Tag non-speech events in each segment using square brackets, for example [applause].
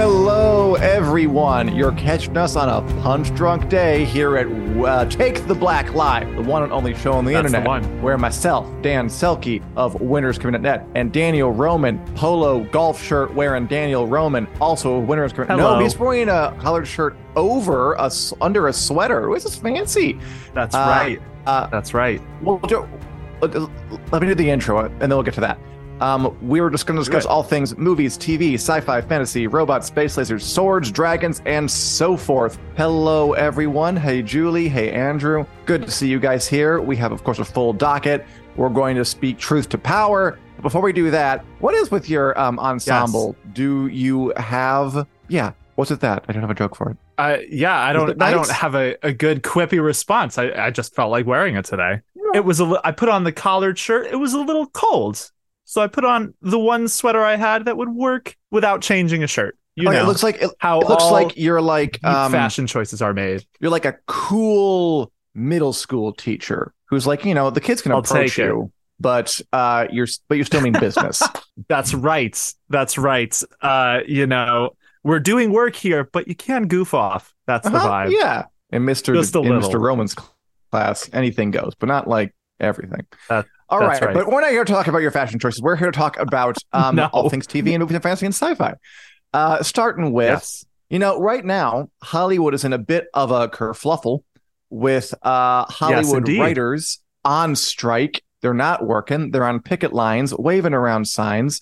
Hello, everyone. You're catching us on a punch drunk day here at uh, Take the Black Live, the one and only show on the That's the internet, one. where myself, Dan Selcke of WinterIsComing.net, and Daniel Roman, polo golf shirt wearing Daniel Roman, also of Winter Is Coming. No, he's wearing a collared shirt over a under a sweater. This is fancy. That's Uh, right. Uh, That's right. well, uh, let me do the intro, and then we'll get to that. Um, we were just going to discuss all things movies, TV, sci-fi, fantasy, robots, space lasers, swords, dragons, and so forth. Hello, everyone. Hey, Julie. Hey, Andrew. Good to see you guys here. We have, of course, a full docket. We're going to speak truth to power. Before we do that, what is with your um, ensemble? Do you have? Yeah. What's with that? I don't have a joke for it. Uh, yeah, I don't. it I don't have a, a good quippy response. I, I just felt like wearing it today. It was a. I put on the collared shirt. It was a little cold, so I put on the one sweater I had that would work without changing a shirt. You Oh, know it looks like it, how it looks like you're like um, fashion choices are made. you're like a cool middle school teacher who's like, you know, the kids can I'll approach take it. you, but uh, you're but you still mean business. [laughs] That's right. That's right. Uh, you know, we're doing work here, but you can goof off. That's the Uh-huh, vibe. Yeah, and Mister in. Mister Roman's class, anything goes, but not like everything. That- All right, right. but we're not here to talk about your fashion choices. We're here to talk about [laughs] um, No. all things TV and movies and fantasy and sci-fi. Uh, starting with Yes. You know, right now, Hollywood is in a bit of a kerfluffle with uh, Hollywood indeed. writers on strike. They're not working. They're on picket lines, waving around signs.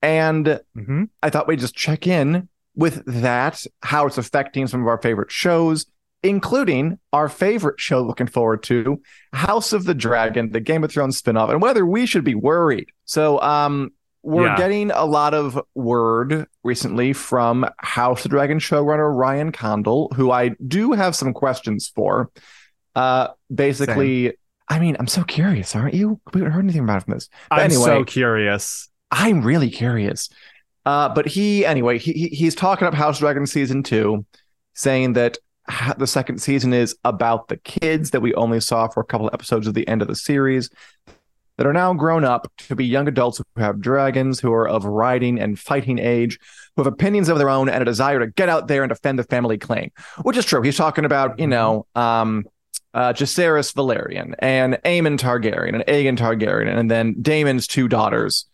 And hmm I thought we'd just check in with that, how it's affecting some of our favorite shows, including our favorite show looking forward to, House of the Dragon, the Game of Thrones spinoff, and whether we should be worried. So, um, we're Yeah. getting a lot of word recently from House of the Dragon showrunner Ryan Condal, who I do have some questions for. Uh, basically, I mean, I'm so curious, aren't you? We haven't heard anything about it from this. But I'm anyway, so curious. I'm really curious. Uh, but he, anyway, he, he- he's talking up House of Dragon season two, saying that ha- the second season is about the kids that we only saw for a couple of episodes at the end of the series that are now grown up to be young adults who have dragons, who are of riding and fighting age, who have opinions of their own and a desire to get out there and defend the family claim, which is true. He's talking about, you know, um, uh, Velaryon and Aemond Targaryen and Aegon Targaryen, and then Daemon's two daughters,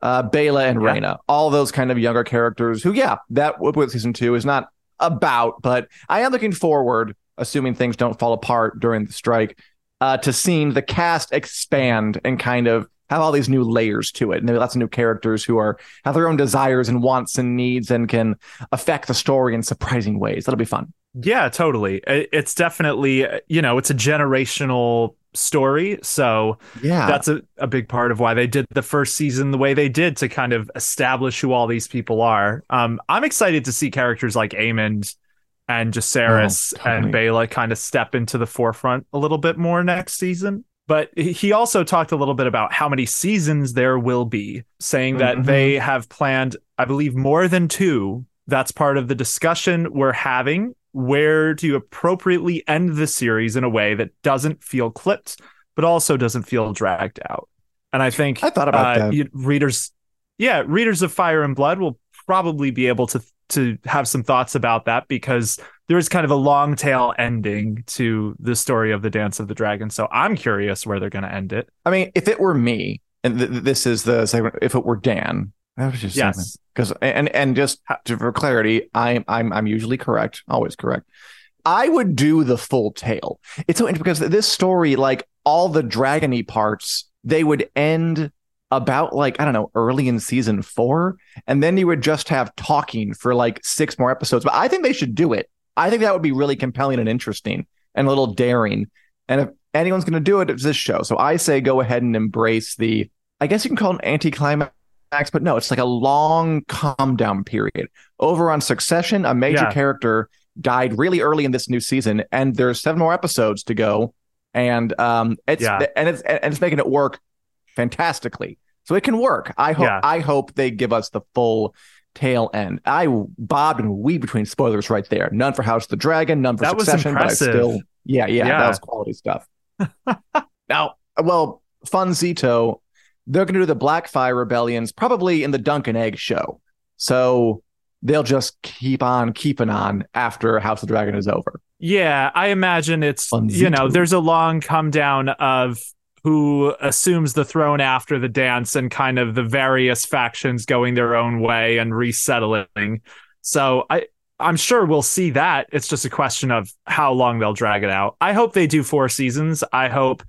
uh, Baela and Yeah. Rhaena, all those kind of younger characters who, yeah, that what season two is not about, but I am looking forward, assuming things don't fall apart during the strike, uh, to seeing the cast expand and kind of have all these new layers to it. And there are lots of new characters who are have their own desires and wants and needs and can affect the story in surprising ways. That'll be fun. Yeah, totally. It's definitely, you know, it's a generational story. So Yeah. that's a, a big part of why they did the first season the way they did to kind of establish who all these people are. Um, I'm excited to see characters like Aemond and Jacaerys Oh, totally. and Baela kind of step into the forefront a little bit more next season. But he- also talked a little bit about how many seasons there will be, saying that Mhm. they have planned, I believe, more than two. That's part of the discussion we're having. Where do you appropriately end the series in a way that doesn't feel clipped, but also doesn't feel dragged out? And I think I thought about uh, that. readers, yeah, readers of Fire and Blood will probably be able to to have some thoughts about that because there is kind of a long tail ending to the story of the Dance of the Dragon. So I'm curious where they're going to end it. I mean, if it were me, and th- th- this is the segment, if it were Dan, I was just Yes. Because and and just to, for clarity, I'm I'm I'm usually correct, always correct. I would do the full tale. It's so interesting because this story, like all the dragony parts, they would end about like I don't know, early in season four, and then you would just have talking for like six more episodes. But I think they should do it. I think that would be really compelling and interesting and a little daring. And if anyone's going to do it, it's this show. So I say go ahead and embrace the, I guess you can call it an anticlimax, but no, it's like a long calm down period. Over on Succession, a major Yeah. character died really early in this new season, and there's seven more episodes to go, and um, it's Yeah. and it's and it's making it work fantastically. So it can work. I hope Yeah. I hope they give us the full tail end. I bobbed and weaved between spoilers right there. None for House of the Dragon, none for That Succession, but I still yeah, yeah, Yeah. that was quality stuff. [laughs] now, well, Funzito, they're going to do the Blackfyre rebellions probably in the Dunk and Egg show. So they'll just keep on keeping on after House of the Dragon is over. Yeah, I imagine it's you know, there's a long come down of who assumes the throne after the dance and kind of the various factions going their own way and resettling. So I I'm sure we'll see that. It's just a question of how long they'll drag it out. I hope they do four seasons. I hope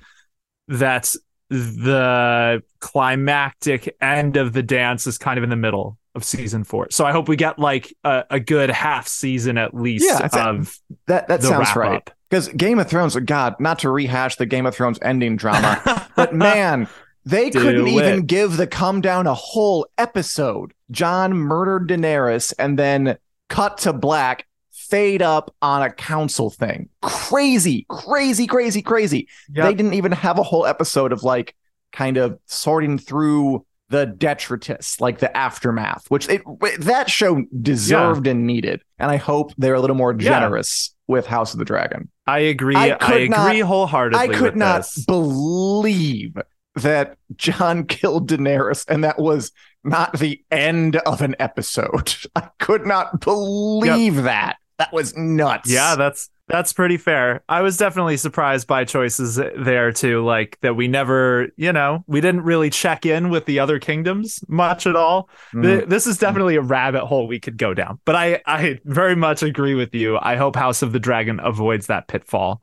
that the climactic end of the dance is kind of in the middle of season four. So I hope we get like a, a good half season at least Yeah, of That that sounds right. up. Because Game of Thrones, God, not to rehash the Game of Thrones ending drama, [laughs] but man, they Do couldn't even give the come down a whole episode. Jon murdered Daenerys and then cut to black, fade up on a council thing. Crazy, crazy, crazy, crazy. Yep. They didn't even have a whole episode of like kind of sorting through the detritus, like the aftermath, which it, that show deserved and needed. And I hope they're a little more Yeah. generous with House of the Dragon. I agree. I I, agree not- wholeheartedly. I could not this. believe that Jon [laughs] killed Daenerys and that was not the end of an episode. [laughs] I could not believe that. That was nuts. Yeah, that's that's pretty fair. I was definitely surprised by choices there too, like that we never, you know, we didn't really check in with the other kingdoms much at all. Mhm. This is definitely a rabbit hole we could go down. But I I very much agree with you. I hope House of the Dragon avoids that pitfall.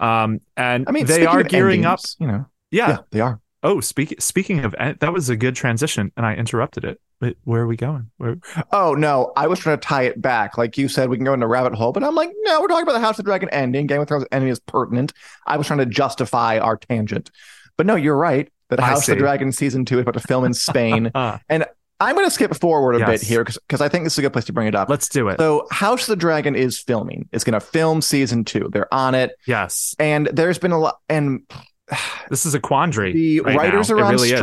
Um and I mean, they are gearing endings, You know. Yeah. yeah, they are. Oh, speaking speaking of that was a good transition and I interrupted it. Where are we going? Where, Oh no, I was trying to tie it back. Like you said, we can go into a rabbit hole, but I'm like, no, we're talking about the House of the Dragon ending. Game of Thrones ending is pertinent. I was trying to justify our tangent, but no, you're right. That I House of the Dragon season two is about to film in Spain. [laughs] uh, I'm going to skip forward a Yes. bit here because I think this is a good place to bring it up. let's do it. So, House of the Dragon is filming. It's going to film season two. They're on it, yes. and there's been a lot. And [sighs] This is a quandary. the right writers now. are It on really is.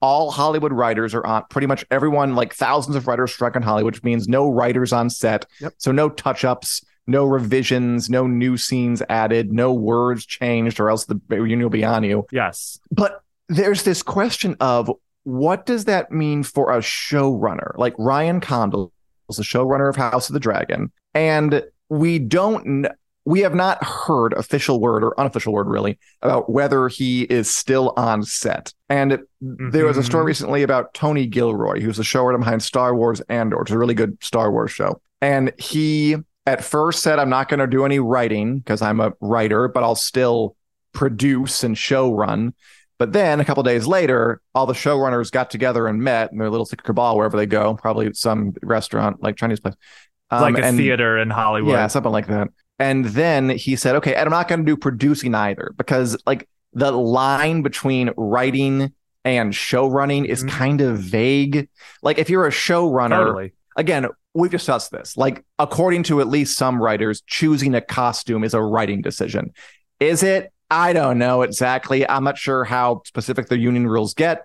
All Hollywood writers are on. Pretty much everyone, like thousands of writers, strike on Hollywood, which means no writers on set. Yep. So no touch ups, no revisions, no new scenes added, no words changed, or else the reunion will be on you. Yes. But there's this question of what does that mean for a showrunner? Like Ryan Condal is the showrunner of House of the Dragon, and we don't. We have not heard official word or unofficial word really about whether he is still on set. And there was a story Mhm. recently about Tony Gilroy, who's the showrunner behind Star Wars Andor, which is a really good Star Wars show. And he at first said, I'm not going to do any writing because I'm a writer, but I'll still produce and show run. But then a couple days later, all the showrunners got together and met in their little secret cabal wherever they go, probably some restaurant like Chinese place. Um, like a and- theater in Hollywood. yeah, something like that. And then he said, okay, and I'm not going to do producing either because like the line between writing and show running is Mhm. kind of vague. Like if you're a showrunner, totally. again, we've discussed this. Like according to at least some writers, choosing a costume is a writing decision. Is it? I don't know exactly. I'm not sure how specific the union rules get,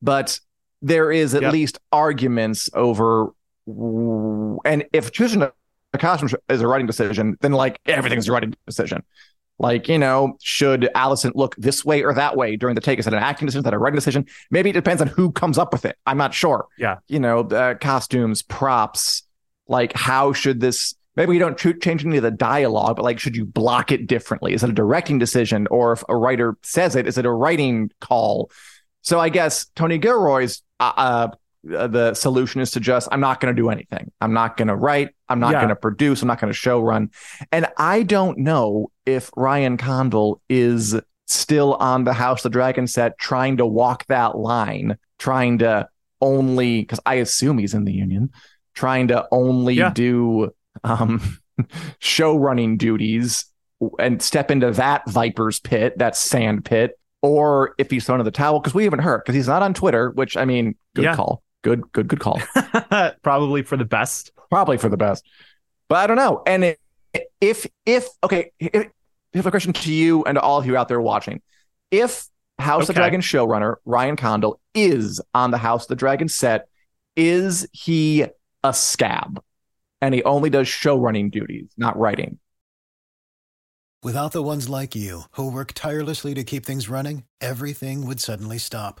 but there is at Yep. least arguments over and if choosing a, a costume is a writing decision, then like everything's a writing decision. Like, you know, should Allison look this way or that way during the take? Is it an acting decision? Is that a writing decision? Maybe it depends on who comes up with it. I'm not sure. Yeah. You know, uh, costumes, props, like how should this maybe we don't ch- change any of the dialogue, but like should you block it differently? Is it a directing decision? Or if a writer says it, is it a writing call? So I guess Tony Gilroy's uh, uh, the solution is to just I'm not going to do anything. I'm not going to write. I'm not Yeah. going to produce. I'm not going to show run. And I don't know if Ryan Condal is still on the House of the Dragon set trying to walk that line, trying to only because I assume he's in the union, trying to only Yeah. do um [laughs] show running duties and step into that viper's pit, that sand pit, or if he's thrown in the towel because we haven't heard because he's not on Twitter. Which I mean, good Yeah. call, good, good, good call. [laughs] Probably for the best. Probably for the best, but I don't know. And it, if if okay, if, if have a question to you and to all of you out there watching, if House of Okay. Dragon showrunner Ryan Condal is on the House of the Dragon set, is he a scab? And he only does show running duties, not writing. Without the ones like you, who work tirelessly to keep things running, everything would suddenly stop.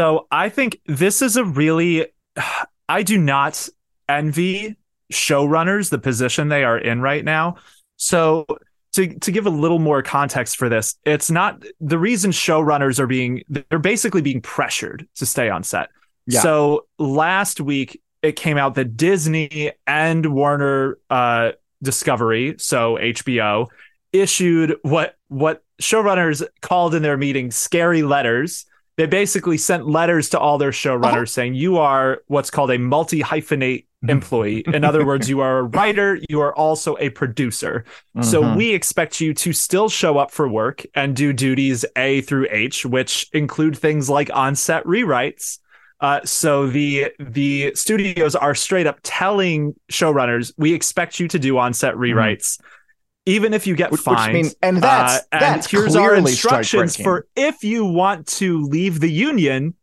So I think this is a really, [sighs] I do not envy showrunners the position they are in right now. So to to give a little more context for this, it's not the reason showrunners are being they're basically being pressured to stay on set. Yeah. So last week it came out that Disney and Warner uh, Discovery, so HBO, issued what what showrunners called in their meeting scary letters. They basically sent letters to all their showrunners saying you are what's called a multi hyphenate employee. In other words, you are a writer, you are also a producer. So Mhm. we expect you to still show up for work and do duties A through H, which include things like on-set rewrites. Uh, so the the studios are straight up telling showrunners, we expect you to do on-set rewrites, even if you get. Which- which fined. and that's- Uh, and that's here's our instructions for if you want to leave the union.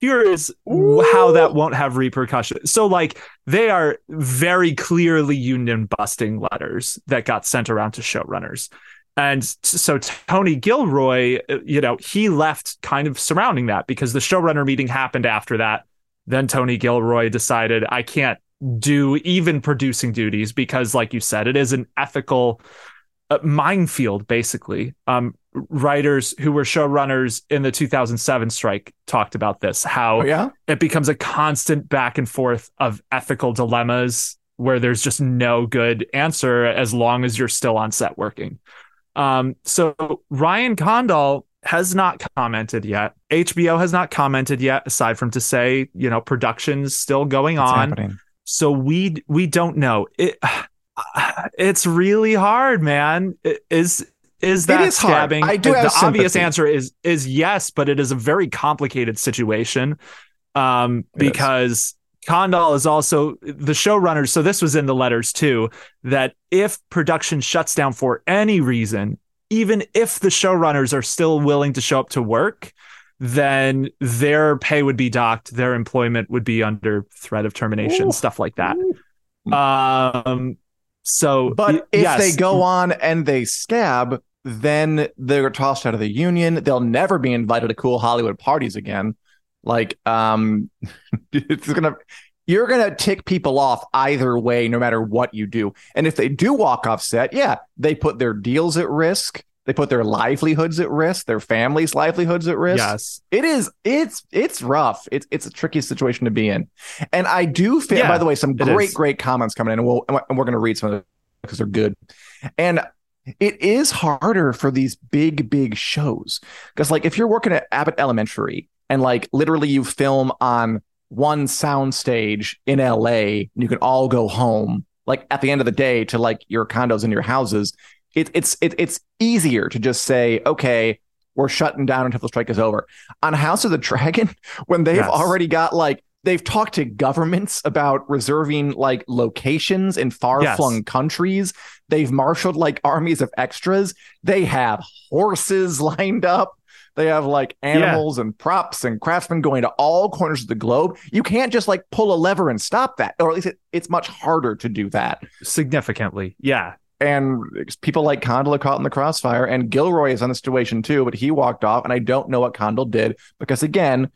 Here is how that won't have repercussions. So, like, they are very clearly union busting letters that got sent around to showrunners. And so Tony Gilroy, uh, you know, he left kind of surrounding that because the showrunner meeting happened after that. Then Tony Gilroy decided I can't do even producing duties because, like you said, it is an ethical uh, minefield, basically. Um, writers who were showrunners in the 2007 strike talked about this how Oh, yeah. it becomes a constant back and forth of ethical dilemmas where there's just no good answer as long as you're still on set working. Um, so Ryan Condal has not commented yet. HBO has not commented yet, aside from to say, you know, production's still going It's on. happening. So we we don't know. It it's really hard, man. It- Is is that is hard. scabbing? I do the obvious sympathy. answer is is yes, but it is a very complicated situation. Um, is. because Condal is also the showrunner. So this was in the letters too, that if production shuts down for any reason, even if the showrunners are still willing to show up to work, then their pay would be docked, their employment would be under threat of termination, Ooh. stuff like that. Um, so, But y- if yes, they go on and they scab, then they're tossed out of the union. They'll never be invited to cool Hollywood parties again. Like, um, [laughs] it's gonna, you're gonna tick people off either way, no matter what you do. And if they do walk off set, yeah, they put their deals at risk. They put their livelihoods at risk, their families' livelihoods at risk. yes, It is. It's it's rough. It's it's a tricky situation to be in, and I do feel. Yeah, by the way, some great is. great comments coming in, and we'll and we're going to read some of them because they're good. And it is harder for these big big shows because like if you're working at Abbott Elementary and like literally you film on one sound stage in LA, and you can all go home like at the end of the day to like your condos and your houses. It, it's it, it's easier to just say okay we're shutting down until the strike is over. On House of the Dragon, [laughs] when they've Yes. already got like they've talked to governments about reserving like locations in far-flung countries. They've marshaled like armies of extras. They have horses [laughs] lined up. They have like animals and props and craftsmen going to all corners of the globe. You can't just like pull a lever and stop that, or at least it, it's much harder to do that. significantly. Yeah. And people like Condal are caught in the crossfire, and Gilroy is in the situation too, but he walked off, and I don't know what Condal did because again,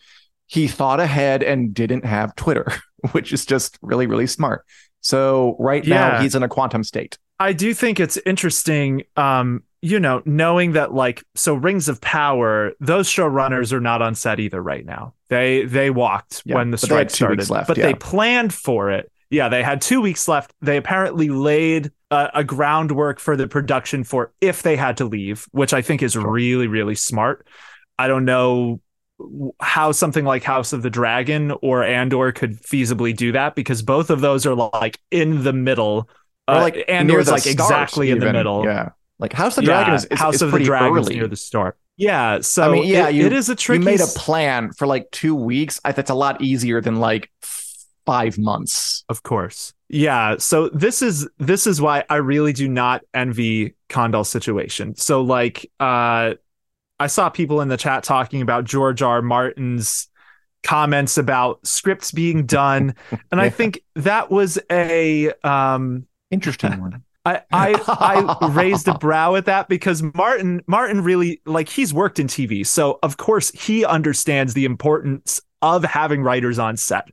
he thought ahead and didn't have Twitter, [laughs] which is just really, really smart. So right now he's in a quantum state. I do think it's interesting, um, you know, knowing that like so Rings of Power, those showrunners are not on set either right now. They they walked Yeah, when the but they had strike started, left, but yeah. they planned for it. Yeah, they had two weeks left. They apparently laid a, a groundwork for the production for if they had to leave, which I think is really really smart. I don't know how something like House of the Dragon or Andor could feasibly do that because both of those are like in the middle. Or Uh, like Andor's the like exactly in the middle. Yeah. Like House of the Dragon Yeah, is, is, House is of the Dragon is early. near the start. Yeah, so I mean, yeah, it- you, it is a tricky. You made a plan for like two weeks. I, that's a lot easier than like five months. of course. Yeah, so this is this is why I really do not envy Condal's situation. So like, uh, I saw people in the chat talking about George R. Martin's comments about scripts being done, [laughs] and I think that was a um Interesting one. I, I I raised a brow at that because Martin Martin really like he's worked in TV, so of course he understands the importance of having writers on set.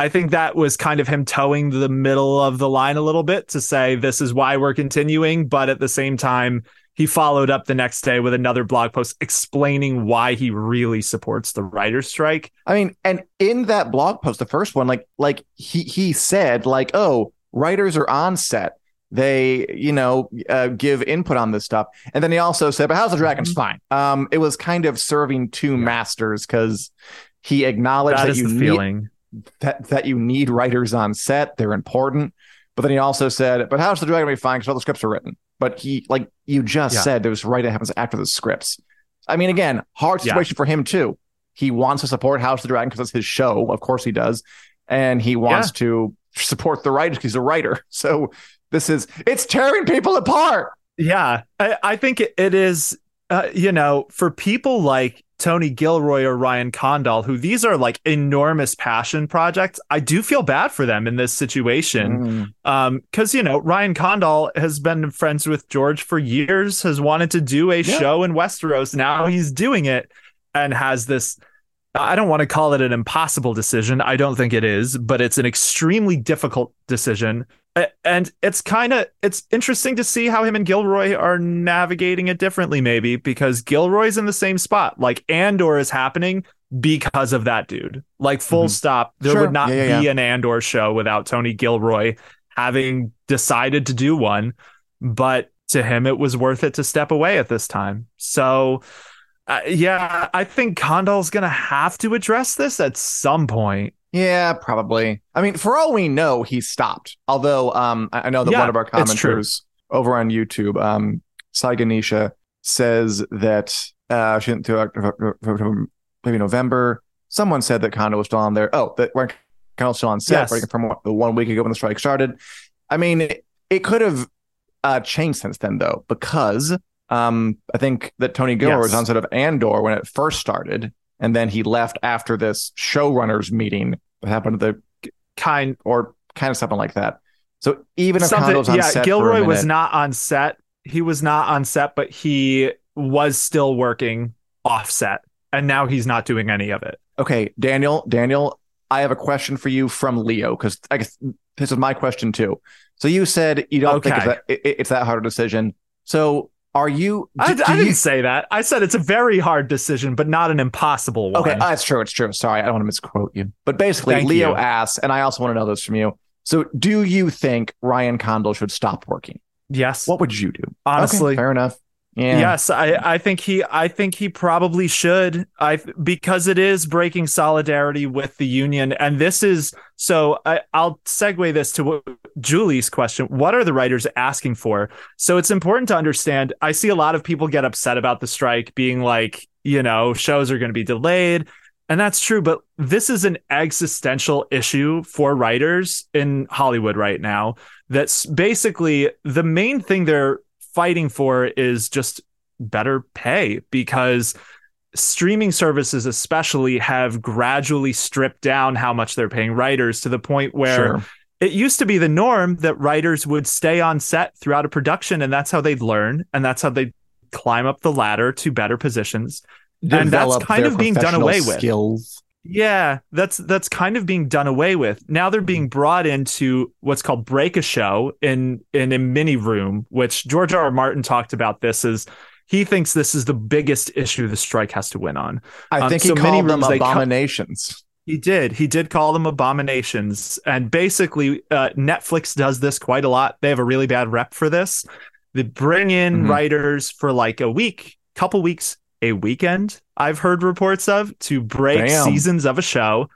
I think that was kind of him towing the middle of the line a little bit to say this is why we're continuing, but at the same time he followed up the next day with another blog post explaining why he really supports the writer's strike. I mean, and in that blog post, the first one, like like he he said, like, oh, writers are on set. They, you know, uh, give input on this stuff, and then he also said, "But House of the Dragon's fine." Um, it was kind of serving two masters because he acknowledged That you the need feeling. That that you need writers on set; they're important. But then he also said, "But how's the Dragon will be fine because all the scripts are written." But he, like you just Yeah. said, there was writing that happens after the scripts. I mean, again, hard Yeah. situation for him too. He wants to support House of the Dragon because it's his show. Of course he does. And he wants to support the writers because he's a writer. [laughs] So this is it's tearing people apart. Yeah, I, I think it, it is. Uh, you know, for people like Tony Gilroy or Ryan Condal, who these are like enormous passion projects, I do feel bad for them in this situation. Mm. Um, because you know Ryan Condal has been friends with George for years, has wanted to do a Yeah. show in Westeros. Now he's doing it, and has this. I don't want to call it an impossible decision. I don't think it is, but it's an extremely difficult decision. And it's kind of it's interesting to see how him and Gilroy are navigating it differently, maybe because Gilroy's in the same spot. Like Andor is happening because of that dude. Like full Mhm. stop. There Sure. would not Yeah, yeah, be an Andor show without Tony Gilroy having decided to do one. But to him, it was worth it to step away at this time. So, uh, yeah, I think Condal's going to have to address this at some point. Yeah, probably. I mean, for all we know, he stopped. Although um I know that Yeah, one of our commenters over on YouTube, um, Saiganisha, says that uh she didn't do maybe November. Someone said that Condal was still on there. Oh, that Ryan Condal still on set Yes. from the one week ago when the strike started. I mean, it, it could have uh changed since then though, because um I think that Tony Gilroy was on set of Andor when it first started, and then he left after this showrunners meeting that happened at the Kind or kind of something like that. So even if something, on yeah. set Gilroy was not on set. He was not on set, but he was still working offset, and now he's not doing any of it. okay, Daniel. Daniel, I have a question for you from Leo because I guess this is my question too. So you said you don't think it's that, it, it's that hard a decision. So are you? I, do I you- didn't say that. I said it's a very hard decision, but not an impossible one. Okay, it's true. It's true. Sorry, I don't want to misquote you. But basically, Thank Leo you. asks, and I also want to know this from you. So, do you think Ryan Condal should stop working? yes, What would you do? honestly, Okay, fair enough. Yeah. Yes, I, I think he I think he probably should. I because it is breaking solidarity with the union, and this is so. I, I'll segue this to what, Julie's question: What are the writers asking for? So it's important to understand. I see a lot of people get upset about the strike, being like, you know, shows are going to be delayed, and that's true. But this is an existential issue for writers in Hollywood right now. That's basically the main thing they're fighting for is just better pay because streaming services especially have gradually stripped down how much they're paying writers to the point where Sure. It used to be the norm that writers would stay on set throughout a production and that's how they'd learn and that's how they'd climb up the ladder to better positions And that's kind of being done away with. Skills. yeah that's that's kind of being done away with now they're being brought into what's called break a show in in a mini room which george r. R. martin talked about this as he thinks this is the biggest issue the strike has to win on I Um, think so he many called them rooms, they cut- abominations. He did. He did call them abominations. And basically, uh, Netflix does this quite a lot. They have a really bad rep for this. They bring in Mhm. writers for like a week, couple weeks, a weekend, I've heard reports of, to break Damn. seasons of a show.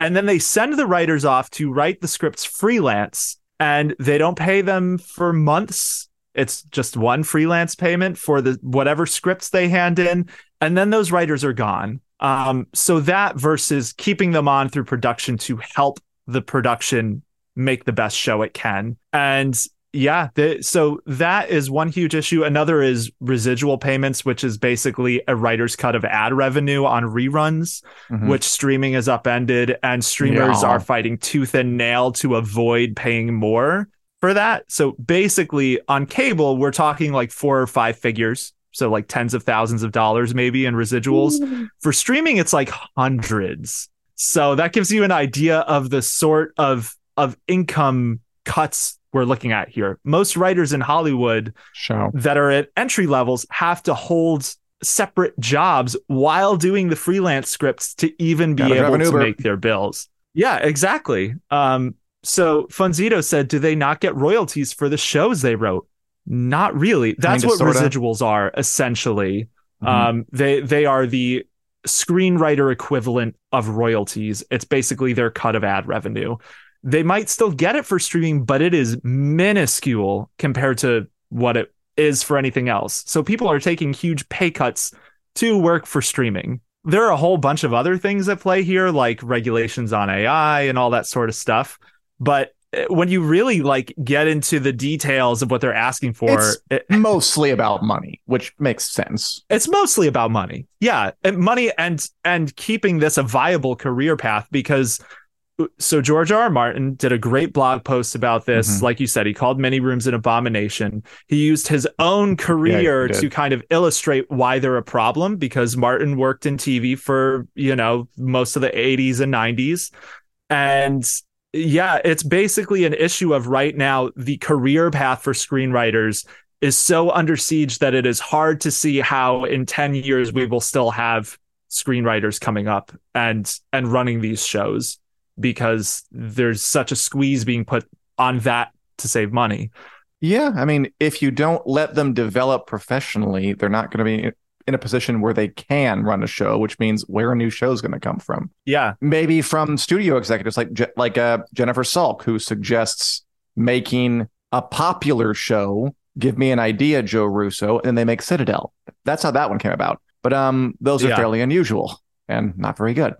And then they send the writers off to write the scripts freelance and they don't pay them for months. It's just one freelance payment for the whatever scripts they hand in, and then those writers are gone. Um, so that versus keeping them on through production to help the production make the best show it can. And yeah, the, so that is one huge issue. Another is residual payments, which is basically a writer's cut of ad revenue on reruns Mhm. which streaming is upended and streamers Yeah. are fighting tooth and nail to avoid paying more for that. So basically on cable, we're talking like four or five figures. So like tens of thousands of dollars maybe in residuals. For streaming, it's like hundreds. So that gives you an idea of the sort of of income cuts we're looking at here. Most writers in Hollywood show. that are at entry levels have to hold separate jobs while doing the freelance scripts to even be Gotta able to make their bills. Yeah, exactly. Um, so Funzito said, do they not get royalties for the shows they wrote? Not really. That's what sorta. residuals are essentially. Mhm. Um, they they are the screenwriter equivalent of royalties. It's basically their cut of ad revenue. They might still get it for streaming, but it is minuscule compared to what it is for anything else. So people are taking huge pay cuts to work for streaming. There are a whole bunch of other things at play here, like regulations on AI and all that sort of stuff. But when you really like get into the details of what they're asking for, It's- it, Mostly about money, which makes sense. it's mostly about money yeah and money and and keeping this a viable career path because so george r. R. martin did a great blog post about this Mhm. like you said he called mini rooms an abomination he used his own career did. to kind of illustrate why they're a problem because martin worked in tv for you know most of the 80s and 90s and yeah, it's basically an issue of right now the career path for screenwriters is so under siege that it is hard to see how in 10 years we will still have screenwriters coming up and and running these shows because there's such a squeeze being put on that to save money. Yeah, I mean, if you don't let them develop professionally, they're not going to be in a position where they can run a show, which means where a new show is going to come from. Yeah, Maybe from studio executives like like uh, Jennifer Salke, who suggests making a popular show. Give me an idea, Joe Russo, and they make Citadel. That's how that one came about. But um, those are Yeah. fairly unusual and not very good.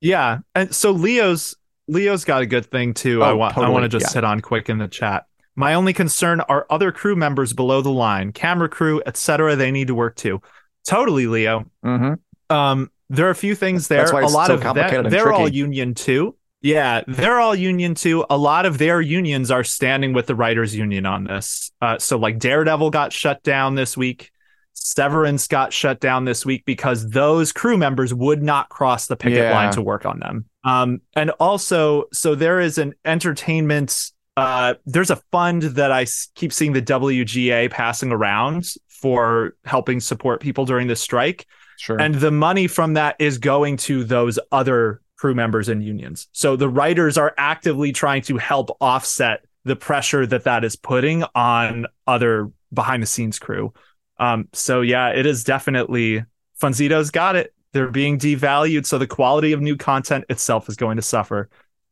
Yeah, and so Leo's Leo's got a good thing too. I Oh, want I want to just yeah. hit on quick in the chat. My only concern are other crew members below the line, camera crew, etc. They need to work too. Totally, Leo. hmm Um, there are a few things there. That's why a lot so of complicated that, they're all union too. Yeah, they're all union too. A lot of their unions are standing with the writers' union on this. Uh, so like Daredevil got shut down this week. Severance got shut down this week because those crew members would not cross the picket Yeah. line to work on them. Um, and also, so there is an entertainment. Uh, there's a fund that I keep seeing the WGA passing around for helping support people during the strike. Sure. and the money from that is going to those other crew members and unions. So the writers are actively trying to help offset the pressure that that is putting on other behind the scenes crew. Um so yeah it is definitely funzito's got it. They're being devalued so the quality of new content itself is going to suffer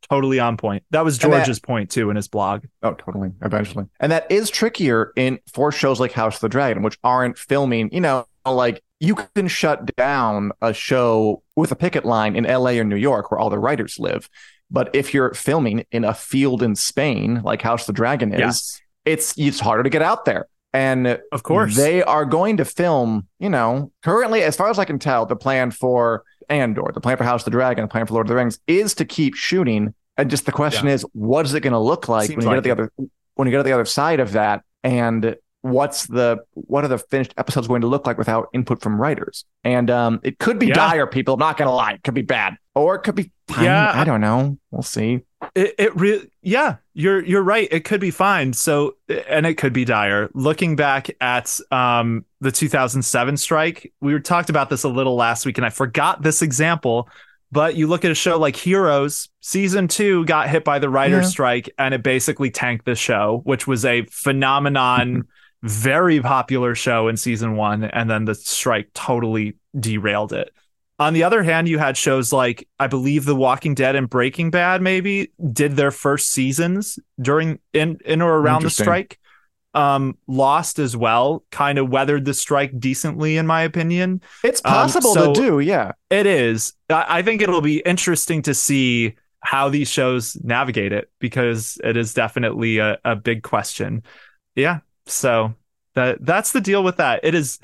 totally on point that was And that- george's point too in his blog Oh, totally. Eventually. And that is trickier in for shows like House of the Dragon, which aren't filming, you know, like you can shut down a show with a picket line in LA or New York where all the writers live. But if you're filming in a field in Spain, like House of the Dragon is, yes it's it's harder to get out there. And Of course. they are going to film, you know, currently, as far as I can tell, the plan for Andor, the plan for House of the Dragon, the plan for Lord of the Rings is to keep shooting. And just the question is, what is it going to look like Seems when you get to the other when you get to the other side of that? And what's the what are the finished episodes going to look like without input from writers? And um, it could be Yeah. dire, people. I'm not going to lie, it could be bad, or it could be fine. Yeah. I don't know. We'll see. It, it really, yeah, you're you're right. It could be fine. So, and it could be dire. Looking back at um the 2007 strike, we were talked about this a little last week, and I forgot this example. But you look at a show like Heroes, season two got hit by the writer's Yeah. strike, and it basically tanked the show, which was a phenomenon, very popular show in season one, and then the strike totally derailed it. On the other hand, you had shows like I believe The Walking Dead and Breaking Bad maybe did their first seasons during in in or around the strike. Um, Lost as well, kind of weathered the strike decently, in my opinion. It's Um, possible so- to do, yeah. It is. I I think it'll be interesting to see how these shows navigate it because it is definitely a, a big question. Yeah. So that that's the deal with that. It is-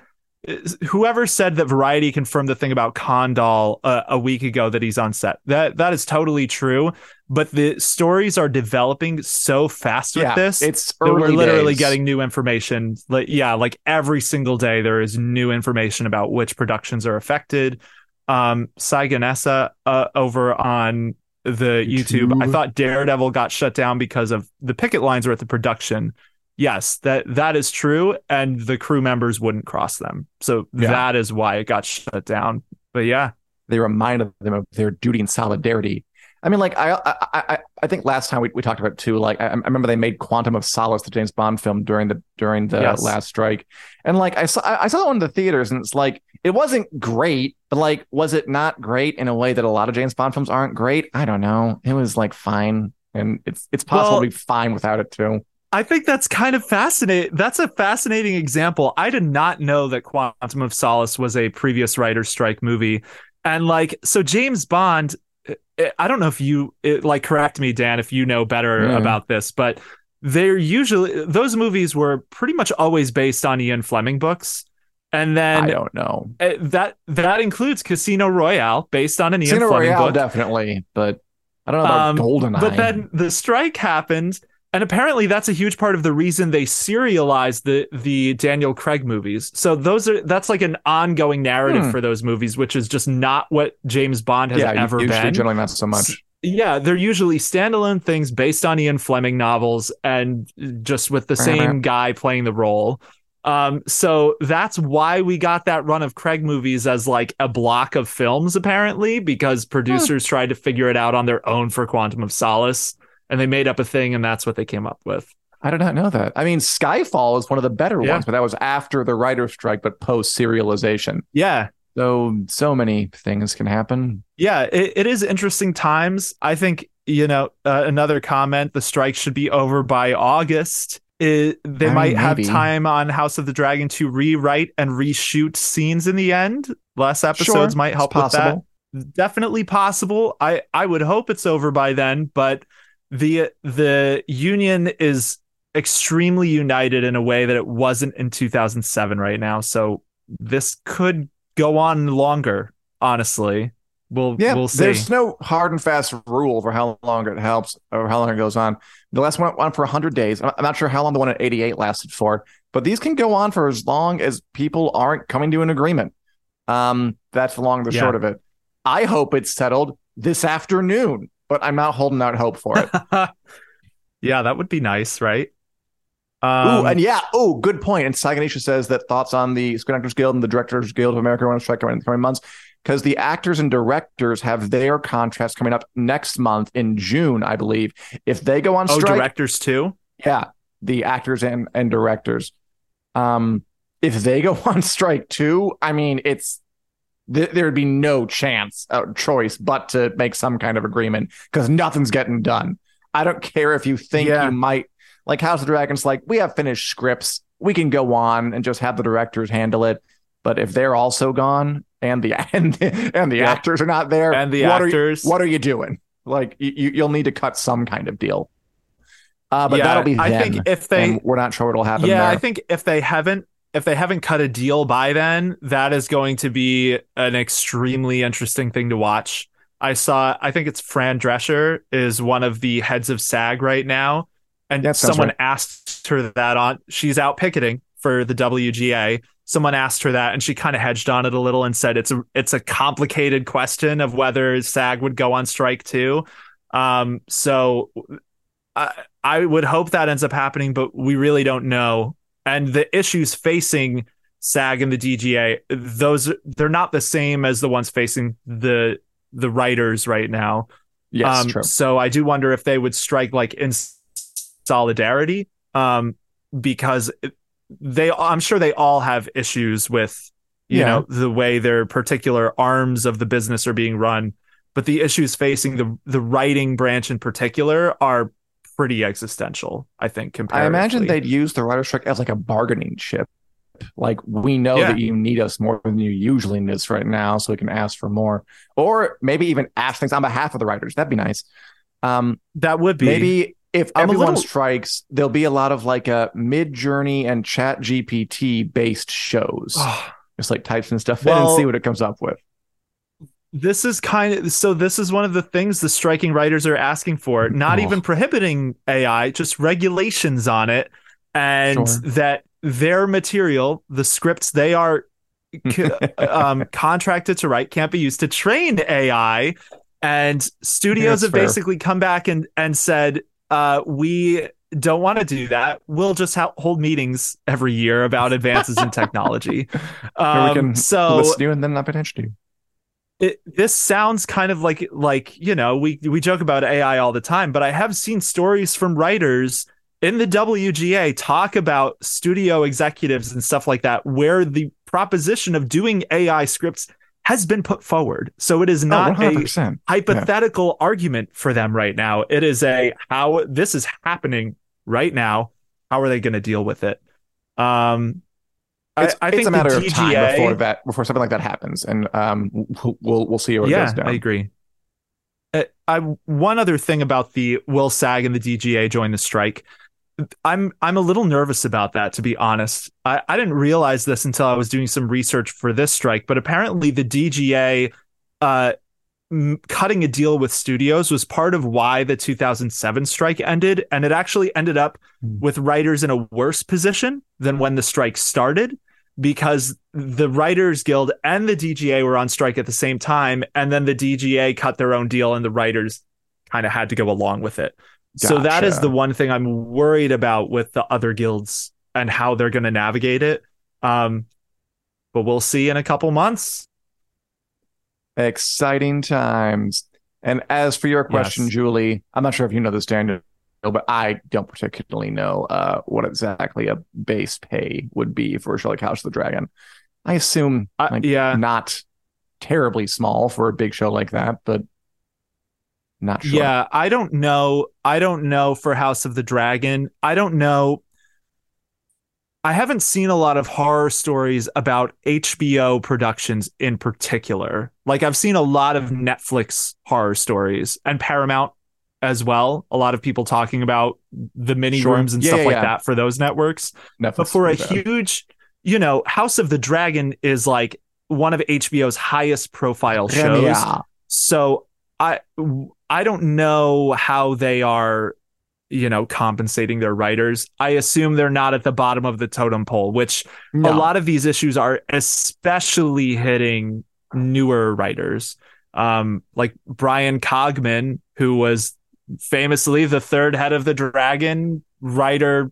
whoever said that Variety confirmed the thing about Condal uh, a week ago that he's on set. That that is totally true. But the stories are developing so fast with yeah, this it's we're literally days. getting new information. Like yeah, like every single day there is new information about which productions are affected. Um, Sai Ganesa uh, over on the YouTube. YouTube. I thought Daredevil got shut down because of the picket lines were at the production. Yes, that that is true, and the crew members wouldn't cross them, so Yeah. that is why it got shut down. But yeah, they reminded them of their duty and solidarity. I mean, like I, I, I, I think last time we, we talked about it too. Like I, I remember they made Quantum of Solace, the James Bond film, during the during the Yes. last strike, and like I saw I saw that one in the theaters, and it's like it wasn't great, but like was it not great in a way that a lot of James Bond films aren't great? I don't know. It was like fine, and it's it's possible Well- to be fine without it too. I think that's kind of fascinating. That's a fascinating example. I did not know that Quantum of Solace was a previous writer's strike movie. And like, so James Bond, eh, I don't know if you eh, like correct me, Dan, if you know better Yeah. about this, but they're usually those movies were pretty much always based on Ian Fleming books. And then I don't know. eh, that that includes Casino Royale, based on an Ian Fleming Royale book. definitely, but I don't know about Um, Goldeneye. But then the strike happened, and apparently that's a huge part of the reason they serialized the the Daniel Craig movies. So those are that's like an ongoing narrative Hmm. for those movies, which is just not what James Bond has yeah, ever been. generally not so much. Yeah, they're usually standalone things based on Ian Fleming novels and just with the same guy playing the role. Um, so that's why we got that run of Craig movies as like a block of films, apparently, because producers tried to figure it out on their own for Quantum of Solace and they made up a thing and that's what they came up with. I did not know that. I mean, Skyfall is one of the better Yeah. ones, but that was after the writer's strike, but post serialization. Yeah. So, so many things can happen. Yeah, it, it is interesting times. I think, you know, uh, another comment the strike should be over by August. It, they I might mean, have time on House of the Dragon to rewrite and reshoot scenes in the end. Less episodes Sure, might help with that. possible. Definitely possible. I I would hope it's over by then, but the the union is extremely united in a way that it wasn't in 2007 right now. So this could go on longer, honestly. We'll Yeah, we'll see. there's no hard and fast rule for how long it helps or how long it goes on. The last one went on for 100 days. I'm not sure how long the one at 88 lasted for, but these can go on for as long as people aren't coming to an agreement. Um, that's the long the Yeah. short of it. I hope it's settled this afternoon, but I'm not holding out hope for it. [laughs] yeah, that would be nice, right? Ooh, Um, and yeah, oh, good point. And Saganisha says that thoughts on the Screen Actors Guild and the Directors Guild of America want to strike in the coming months because the actors and directors have their contracts coming up next month in June, I believe. If they go on oh, strike, directors too. yeah, the actors and and directors, um, if they go [laughs] on strike too, I mean, it's th- there'd be no chance, uh, choice, but to make some kind of agreement because nothing's getting done. I don't care if you think Yeah. you might like House of Dragons. Like we have finished scripts, we can go on and just have the directors handle it. But if they're also gone and the [laughs] and the, and the Yeah. actors are not there, And the what actors. are you, what are you doing? Like you, you- you'll need to cut some kind of deal. Uh, but Yeah, that'll be I think if they- and we're not sure what'll happen. yeah, there. I think if they haven't if they haven't cut a deal by then, that is going to be an extremely interesting thing to watch. I saw I think it's Fran Drescher is one of the heads of SAG right now. And sounds someone right. asked her that on she's out picketing for the WGA. Someone asked her that and she kind of hedged on it a little and said it's a it's a complicated question of whether SAG would go on strike too. Um so I I would hope that ends up happening, but we really don't know. And the issues facing SAG and the DGA, those they're not the same as the ones facing the the writers right now. yes, um, true. So I do wonder if they would strike like in solidarity, um, because they, I'm sure they all have issues with, you Yeah. know, the way their particular arms of the business are being run. But the issues facing the the writing branch in particular are pretty existential. I think. Compared, I imagine they'd use the writer strike as like a bargaining chip. Like we know Yeah. that you need us more than you usually need us right now, so we can ask for more, or maybe even ask things on behalf of the writers. That'd be nice. Um, that would be maybe if I'm everyone little- strikes, there'll be a lot of like a Midjourney and ChatGPT based shows. [sighs] Just like types and stuff in and see what it comes up with. This is kind of so this is one of the things the striking writers are asking for not Oh. even prohibiting ai just regulations on it and Sure. that their material the scripts they are [laughs] um, contracted to write can't be used to train ai and studios That's have fair. basically come back and and said uh, we don't want to do that we'll just ha- hold meetings every year about advances in technology [laughs] Or we um, can so listen to you and then not potential you. It, this sounds kind of like like you know we we joke about AI all the time, but I have seen stories from writers in the WGA talk about studio executives and stuff like that, where the proposition of doing AI scripts has been put forward. So it is Oh, not a 100%. hypothetical argument for them right now. It is a how this is happening right now. How are they going to deal with it? Um, It's, I, I it's a matter the of time before that before something like that happens, and um, we'll we'll, see where it yeah, goes down. I agree. Uh, I one other thing about the will SAG and the DGA join the strike. I'm I'm a little nervous about that to be honest. I, I didn't realize this until I was doing some research for this strike, but apparently the DGA uh m- cutting a deal with studios was part of why the 2007 strike ended and it actually ended up Hmm. with writers in a worse position than when the strike started because the Writers Guild and the DGA were on strike at the same time, and then the DGA cut their own deal, and the writers kind of had to go along with it. So that is the one thing I'm worried about with the other guilds and how they're going to navigate it. Um, but we'll see in a couple months. Exciting times. And as for your question, Yes. Julie, I'm not sure if you know this, Daniel, but I don't particularly know uh, what exactly a base pay would be for a show like House of the Dragon. I assume I- like, yeah. not terribly small for a big show like that, but not sure. Yeah, I don't know. I don't know for House of the Dragon. I don't know. I haven't seen a lot of horror stories about HBO productions in particular. Like I've seen a lot of Netflix horror stories and Paramount as well. A lot of people talking about the mini Sure. rooms and Yeah, stuff yeah, like yeah. that for those networks. Netflix But for a bad. huge, you know, House of the Dragon is like one of HBO's highest profile shows. Yeah. So I I don't know how they are, you know, compensating their writers. I assume they're not at the bottom of the totem pole, which No. a lot of these issues are especially hitting newer writers. Um, like Bryan Cogman, who was famously the third head of the dragon writer,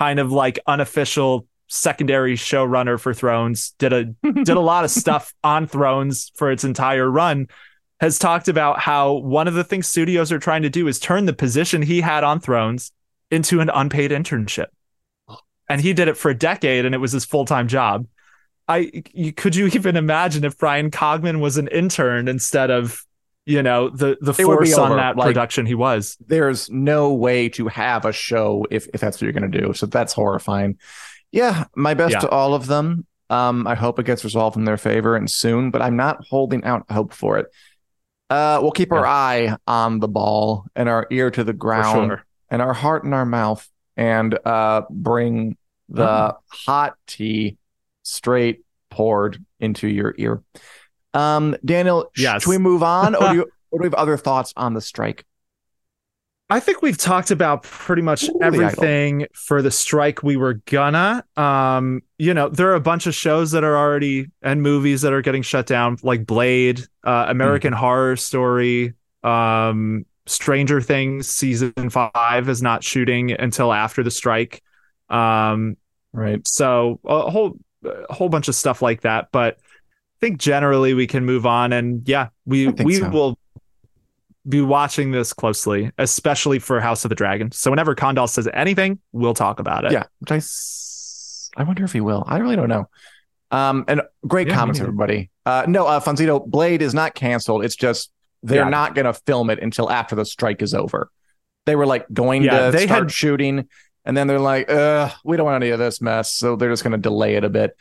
kind of like unofficial secondary showrunner for Thrones, did a [laughs] did a lot of stuff on Thrones for its entire run, has talked about how one of the things studios are trying to do is turn the position he had on Thrones into an unpaid internship. And he did it for a decade and it was his full-time job. I you, could you even imagine if Bryan Cogman was an intern instead of, you know, the the force on that Like- production he was. there's no way to have a show if, if that's what you're going to do. So that's horrifying. Yeah, my best Yeah. to all of them. Um, I hope it gets resolved in their favor and soon, but I'm not holding out hope for it. Uh, we'll keep our eye on the ball and our ear to the ground. sure. and our heart in our mouth and uh, bring the Oh. hot tea straight poured into your ear. Um, Daniel, Yes. should we move on, or do, you, [laughs] or do we have other thoughts on the strike? I think we've talked about pretty much Ooh, the everything for the strike we were gonna. Um, you know, there are a bunch of shows that are already and movies that are getting shut down, like Blade, uh, American Mm-hmm. Horror Story, um, Stranger Things season five is not shooting until after the strike. Um, Right. so a whole a whole bunch of stuff like that, but think generally we can move on and yeah, we we so. will be watching this closely, especially for House of the Dragon. So whenever Condal says anything, we'll talk about it. Yeah. Which I, s- I wonder if he will. I really don't know. Um, and great Yeah, comments, everybody. Uh, no, uh, Fonzito, Blade is not canceled. It's just they're Yeah. not going to film it until after the strike is over. They were like going Yeah, to they start had- shooting, and then they're like, "Uh, we don't want any of this mess," so they're just going to delay it a bit.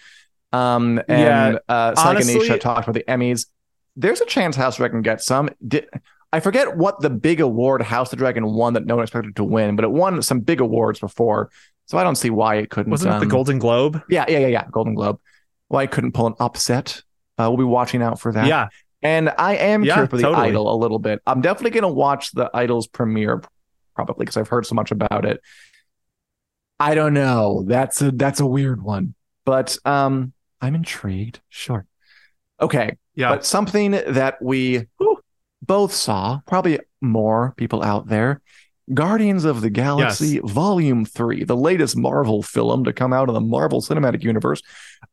Um, and Yeah, uh, honestly- talked about the Emmys. There's a chance House of Dragon gets some. Did, I forget what the big award House of Dragon won that no one expected to win, but it won some big awards before. So I don't see why it couldn't. Wasn't it the um, Golden Globe? Yeah, yeah, yeah, yeah. Golden Globe. Why it couldn't pull an upset? Uh, we'll be watching out for that. Yeah. And I am Yeah, curious for the totally. Idol a little bit. I'm definitely going to watch the Idol's premiere, probably because I've heard so much about it. I don't know. That's a that's a weird one, but um, I'm intrigued. Sure. Okay, Yeah. but something that we both saw, probably more people out there. Guardians of the Galaxy Volume 3, the latest Marvel film to come out of the Marvel Cinematic Universe,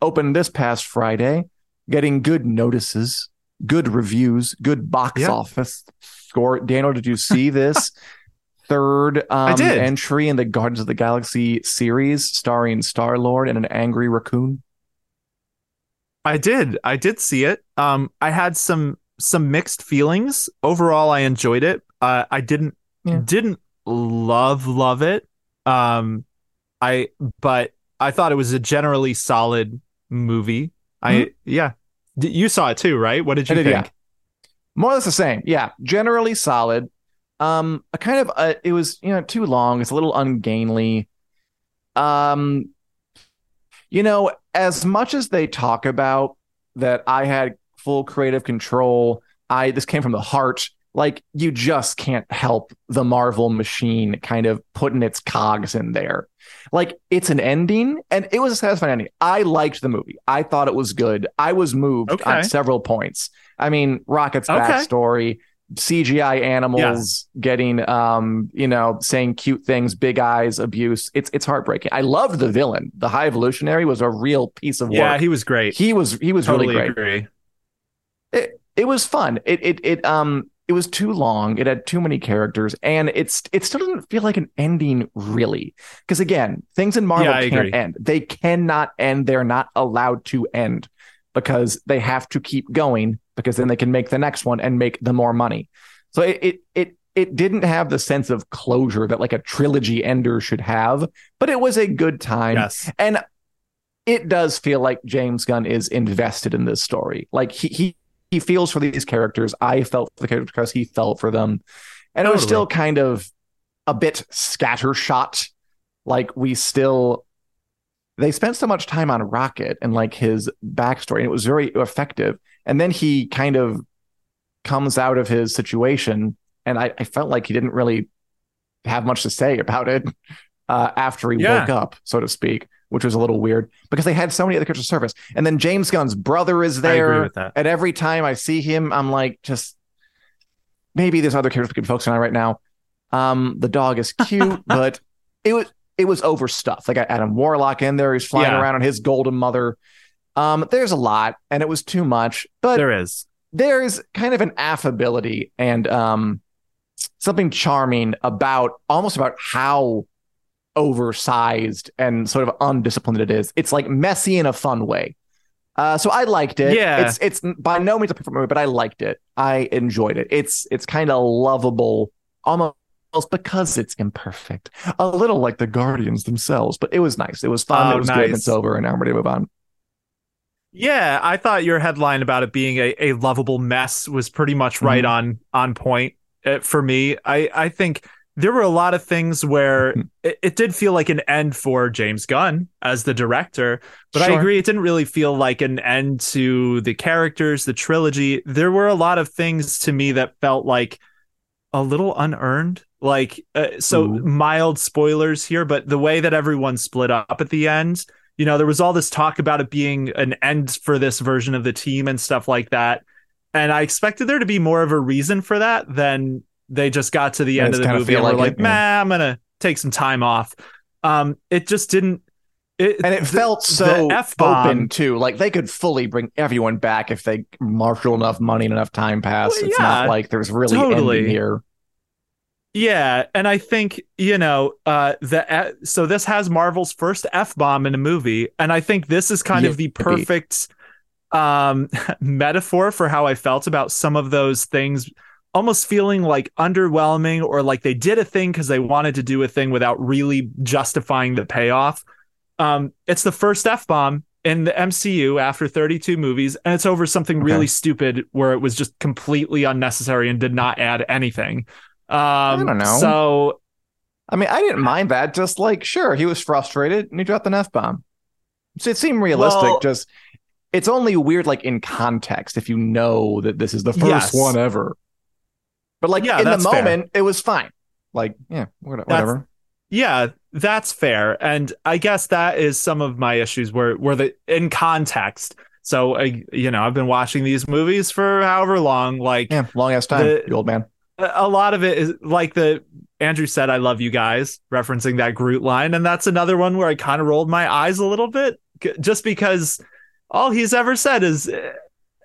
opened this past Friday, getting good notices, good reviews, good box Yeah. office score. Daniel, did you see [laughs] this third um, entry in the Guardians of the Galaxy series starring Star Lord and an angry raccoon? I did. I did see it. Um, I had some some mixed feelings. Overall, I enjoyed it. Uh, I didn't Yeah. didn't love love it. Um, I but I thought it was a generally solid movie. I yeah. D- you saw it too, right? What did you Mm-hmm. Did, think? yeah. More or less the same. Yeah, generally solid. Um, a kind of uh, it was you know too long. It's a little ungainly. Um, you know, as much as they talk about that, I had full creative control. I this came from the heart. Like you just can't help the Marvel machine kind of putting its cogs in there. Like it's an ending, and it was a satisfying ending. I liked the movie. I thought it was good. I was moved Okay. on several points. I mean, Rocket's Okay. backstory, CGI animals getting, um, you know, saying cute things, big eyes, abuse. It's it's heartbreaking. I loved the villain. The High Evolutionary was a real piece of work. Yeah, he was great. he was he was totally really great agree. it, it was fun. It it it um it was too long. It had too many characters, and it's it still doesn't feel like an ending really. Because again, things in Marvel Yeah, can't agree. end. They cannot end. They're not allowed to end because they have to keep going because then they can make the next one and make the more money. So it it it it didn't have the sense of closure that like a trilogy ender should have, but it was a good time. Yes. And it does feel like James Gunn is invested in this story. Like he he he feels for these characters. I felt for the characters because he felt for them. And it was still kind of a bit scattershot. Like we still they spent so much time on Rocket and like his backstory, and it was very effective. And then he kind of comes out of his situation, and I, I felt like he didn't really have much to say about it uh, after he Yeah. woke up, so to speak, which was a little weird because they had so many other characters surface. And then James Gunn's brother is I agree there. with that. And every time I see him, I'm like, just maybe there's other characters we can focus on right now. Um, the dog is cute, [laughs] but it was it was overstuffed. They got Adam Warlock in there. He's flying Yeah. around on his golden mother. Um, there's a lot, and it was too much. But There is. there's kind of an affability and um something charming about almost about how oversized and sort of undisciplined it is. It's like messy in a fun way. Uh, so I liked it. Yeah. It's it's by no means a perfect movie, but I liked it. I enjoyed it. It's it's kind of lovable, almost because it's imperfect. A little like the Guardians themselves, but it was nice. It was fun. Oh, it was good. And it's over, and now I'm ready to move on. Yeah, I thought your headline about it being a, a lovable mess was pretty much right Mhm. on on point uh, for me. I I think there were a lot of things where it, it did feel like an end for James Gunn as the director, but I agree it didn't really feel like an end to the characters, the trilogy. There were a lot of things to me that felt like a little unearned. Like uh, so Ooh. mild spoilers here, but the way that everyone split up at the end, you know, there was all this talk about it being an end for this version of the team and stuff like that. And I expected there to be more of a reason for that than they just got to the And end of the movie and were like like, it, "Meh. I'm gonna take some time off." Um, it just didn't. It, and it felt so F-bomb open too. Like they could fully bring everyone back if they marshal enough money and enough time pass. Well, it's yeah, not like there's really totally. ending here. Yeah, and I think you know uh, the uh, so this has Marvel's first f bomb in a movie, and I think this is kind of the perfect um, [laughs] metaphor for how I felt about some of those things, almost feeling like underwhelming or like they did a thing because they wanted to do a thing without really justifying the payoff. Um, it's the first f bomb in the MCU after 32 movies, and it's over something Okay. really stupid where it was just completely unnecessary and did not add anything. Um, I don't know. So I mean, I didn't mind that. Just like, sure, he was frustrated and he dropped an F bomb. So it seemed realistic. Well- just it's only weird, like in context, if you know that this is the first Yes. one ever. But like Yeah, in the that's fair. moment, it was fine. Like, yeah, whate- whatever. yeah, that's fair, and I guess that is some of my issues where where the in context. So I, you know, I've been watching these movies for however long. Like Yeah, long ass time, The- you old man. A lot of it is like the Andrew said, "I love you guys," referencing that Groot line, and that's another one where I kind of rolled my eyes a little bit, just because all he's ever said is. eh,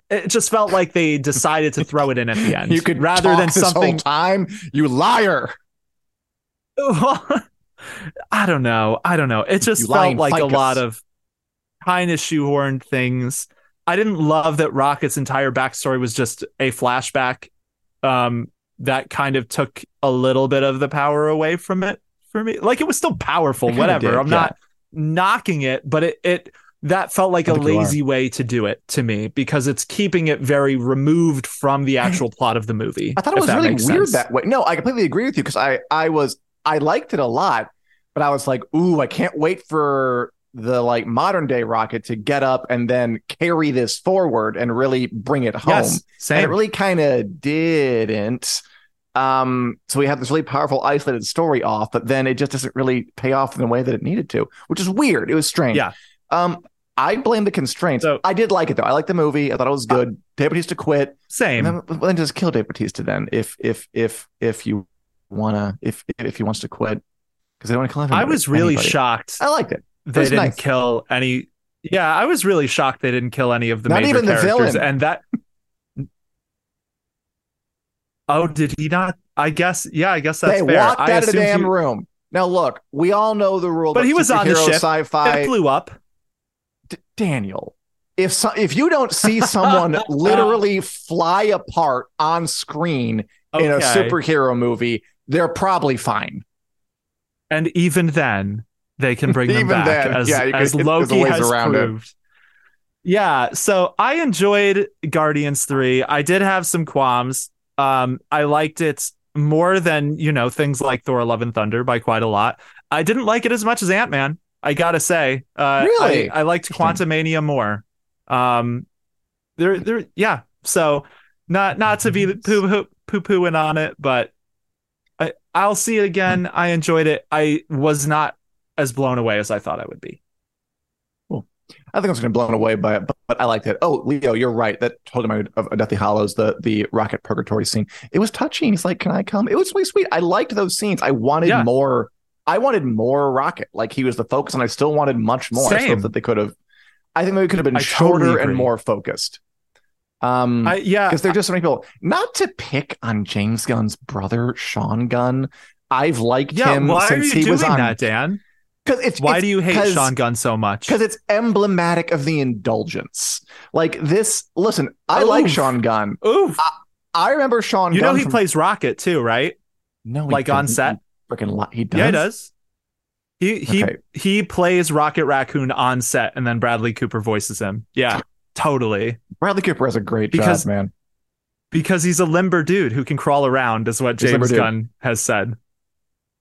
It just felt like they decided to throw it in at the end, [laughs] You could rather than something time, you liar. I don't know. I don't know. It just You felt like a lot of kind of shoehorned things. I didn't love that Rocket's entire backstory was just a flashback. Um, that kind of took a little bit of the power away from it for me. Like it was still powerful, whatever. did, I'm yeah. not knocking it, but it it that felt like a lazy way to do it to me because it's keeping it very removed from the [laughs] actual plot of the movie. I thought it was really weird sense. that way. No, I completely agree with you because I I was I liked it a lot, but I was like, ooh, I can't wait for the like modern day rocket to get up and then carry this forward and really bring it home. Yes, And it really kind of didn't. Um, so we have this really powerful isolated story off, but then it just doesn't really pay off in the way that it needed to, which is weird. It was strange. Yeah. Um, I blame the constraints. So- I did like it though. I liked the movie. I thought it was good. Dave Bautista quit. same. Then, well, then just kill Dave Bautista then if if if if you wanna if if he wants to quit because they don't want to kill him. I was really anybody. shocked I liked it. They didn't nice. kill any. Yeah, I was really shocked they didn't kill any of the Not major even the characters, villain. and that. Oh, did he not? I guess. Yeah, I guess that's they fair. walked I out of the damn he- room. Now look, we all know the rule. But he was on the ship. Sci-fi. It flew up. D- Daniel, if so, if you don't see someone [laughs] literally fly apart on screen in a superhero movie, they're probably fine. and even then, they can bring them [laughs] back then, as, yeah, as Loki has it. proved. Yeah, so I enjoyed Guardians 3. I did have some qualms. Um, I liked it more than, you know, things like Thor Love and Thunder by quite a lot. I didn't like it as much as Ant-Man, I gotta say. Uh Really? I, I liked. Quantumania more. Um there there yeah. So not not to be poo poo poo pooing on it, but I, I'll see it again. I enjoyed it. I was not as blown away as I thought I would be. Cool. I think I was going to be blown away by it, but, but I liked it. Oh, Leo, you're right. That told him of Deathly Hallows, the the rocket purgatory scene. It was touching. He's like, "Can I come?" It was really sweet. I liked those scenes. I wanted Yeah. more. I wanted more rocket. Like he was the focus, and I still wanted much more. I Same. thought that they could have. I think they could have been I shorter totally and more focused. Um, I yeah, because there're just so many people. Not to pick on James Gunn's brother, Sean Gunn. I've liked yeah. him since he was on. that, Dan? Because it's Why it's- do you hate Sean Gunn so much? because it's emblematic of the indulgence. Like this, listen, I like Sean Gunn. Oof. I remember Sean You Gunn. know he from- plays Rocket too, right? no, he like on doesn't. set? Freaking li- he does. Yeah, he does. He he Okay. he plays Rocket Raccoon on set, and then Bradley Cooper voices him. Yeah, totally. Bradley Cooper has a great Because- job, man. Because he's a limber dude who can crawl around, is what He's a James dude. Gunn has said.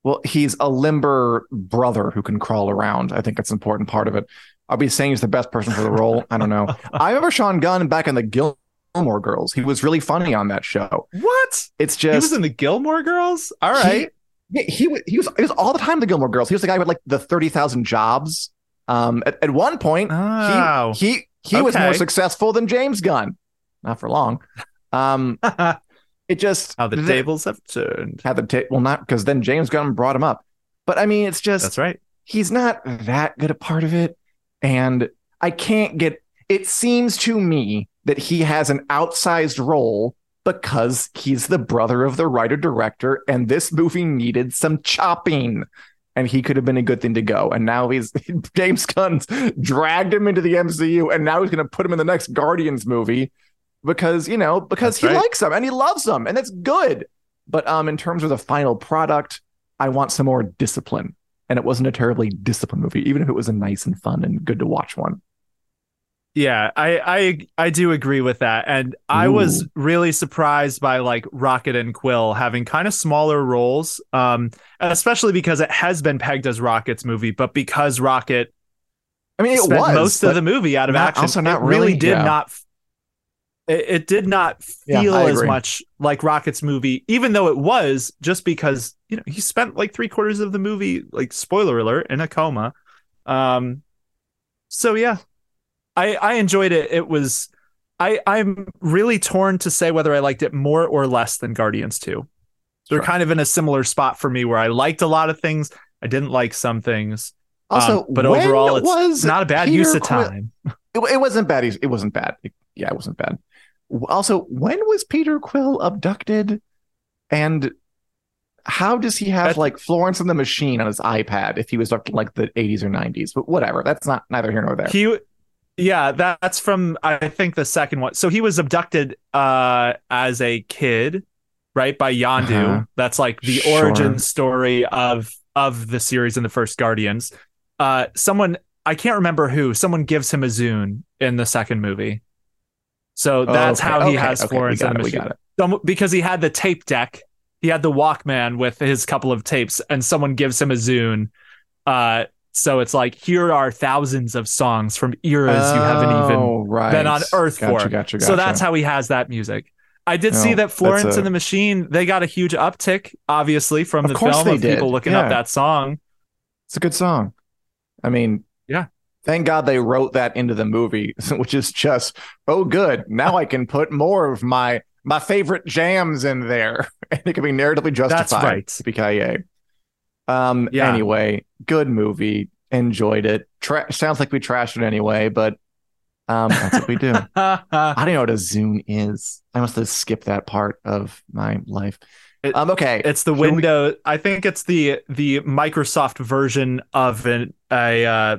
Well, he's a limber brother who can crawl around. I think it's an important part of it. I'll be saying he's the best person for the role. I don't know. [laughs] I remember Sean Gunn back in the Gilmore Girls. He was really funny on that show. What? It's just he was in the Gilmore Girls. All right. He, he, he, was, he was all the time the Gilmore Girls. He was the guy with like the thirty thousand jobs. Um, at, at one point, Oh. he he he was more successful than James Gunn. Not for long. Um, [laughs] it just How the th- tables have turned. How the ta- well not because then James Gunn brought him up. But I mean, it's just That's right. he's not that good a part of it. And I can't get it seems to me that he has an outsized role because he's the brother of the writer director, and this movie needed some chopping. And he could have been a good thing to go. And now he's [laughs] James Gunn's dragged him into the MCU, and now he's going to put him in the next Guardians movie because, you know, because That's he right. likes them and he loves them and that's good. But um, in terms of the final product, I want some more discipline. And it wasn't a terribly disciplined movie, even if it was a nice and fun and good to watch one. Yeah, I I I do agree with that. And I was really surprised by like Rocket and Quill having kind of smaller roles. Um especially because it has been pegged as Rocket's movie, but because Rocket I mean, it was most of the movie out of not- action. also not it really, really, did yeah. not. It, it did not feel I as much like Rocket's movie, even though it was just because you know he spent like three quarters of the movie, like spoiler alert, in a coma. Um, so yeah, I I enjoyed it. It was I I'm really torn to say whether I liked it more or less than Guardians Two. They're kind of in a similar spot for me where I liked a lot of things, I didn't like some things. Also, Um, but overall, it's was not a bad Peter use of time. It, it wasn't bad. It wasn't bad. It- yeah, it wasn't bad. Also, when was Peter Quill abducted? And how does he have That- like Florence and the Machine on his iPad if he was up like the 80s or 90s? But whatever. That's not neither here nor there. He, yeah, that's from I think the second one. So he was abducted uh as a kid, right, by Yondu. Uh-huh. That's like the Sure. origin story of of the series in the first Guardians. Uh, someone I can't remember who. Someone gives him a Zune in the second movie. So that's Okay, how he okay, has okay, Florence and the Machine. Some- because he had the tape deck. He had the Walkman with his couple of tapes, and someone gives him a Zune. Uh, so it's like here are thousands of songs from eras you haven't even Oh, right. been on Earth gotcha, for. Gotcha, gotcha. So that's how he has that music. I did see Oh, that Florence a- and the Machine they got a huge uptick, obviously, from Of the film of people looking yeah. up that song. It's a good song. I mean, Yeah. Thank God they wrote that into the movie, [laughs] which is just oh good. Now I can put more of my my favorite jams in there, [laughs] and it can be narratively justified. That's right. Yippee-ki-yay. Um. Yeah. Anyway, good movie. Enjoyed it. Tra- sounds like we trashed it anyway, but um, that's what we do. [laughs] I don't know what a Zune is. I must have skipped that part of my life. It- um. Okay. it's the Should we- window. I think it's the the Microsoft version of an a uh,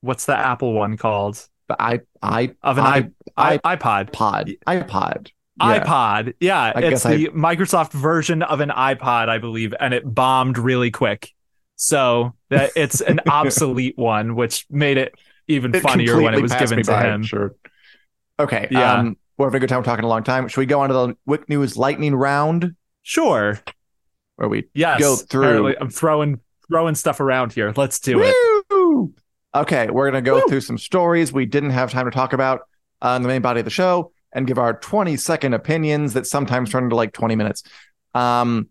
what's the Apple one called? i i Of an I, i, iPod. pod iPod. Yeah. iPod. Yeah, I it's guess I- the Microsoft version of an iPod, I believe, and it bombed really quick. So that it's an [laughs] obsolete one, which made it even It funnier when it was given to him. Sure. Okay. Yeah. Um, we're having a good time. We're talking a long time. Should we go on to the WiC News lightning round Sure. where we Yes. go through? I'm throwing throwing stuff around here. Let's do it. Okay, we're gonna go Woo! through some stories we didn't have time to talk about uh, in the main body of the show, and give our 20 second opinions that sometimes turn into like 20 minutes. Um,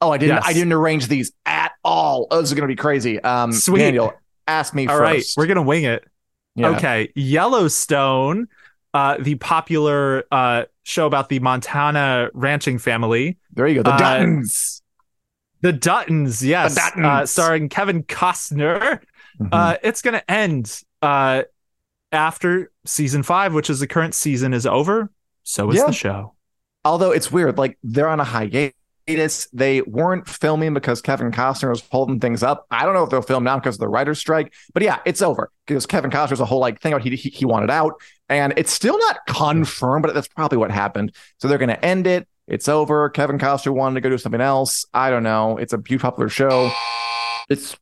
oh, I didn't. Yes. I didn't arrange these at all. Oh, this is gonna be crazy. Um, Sweet. Daniel, ask me All first. right, we're gonna wing it. Yeah. Okay, Yellowstone, uh, the popular uh, show about the Montana ranching family, There you go. The Uh, Duttons. the Duttons. Yes, The Duttons. Uh, starring Kevin Costner. Mhm. Uh, it's going to end uh, after season five, which is the current season is over. So is Yeah. the show. although it's weird, like they're on a hiatus. They weren't filming because Kevin Costner was holding things up. I don't know if they'll film now because of the writer's strike, but yeah, it's over because Kevin Costner's a whole like thing about he, he he wanted out, and it's still not confirmed, but that's probably what happened. So they're going to end it. It's over. Kevin Costner wanted to go do something else. I don't know. It's a huge popular show. It's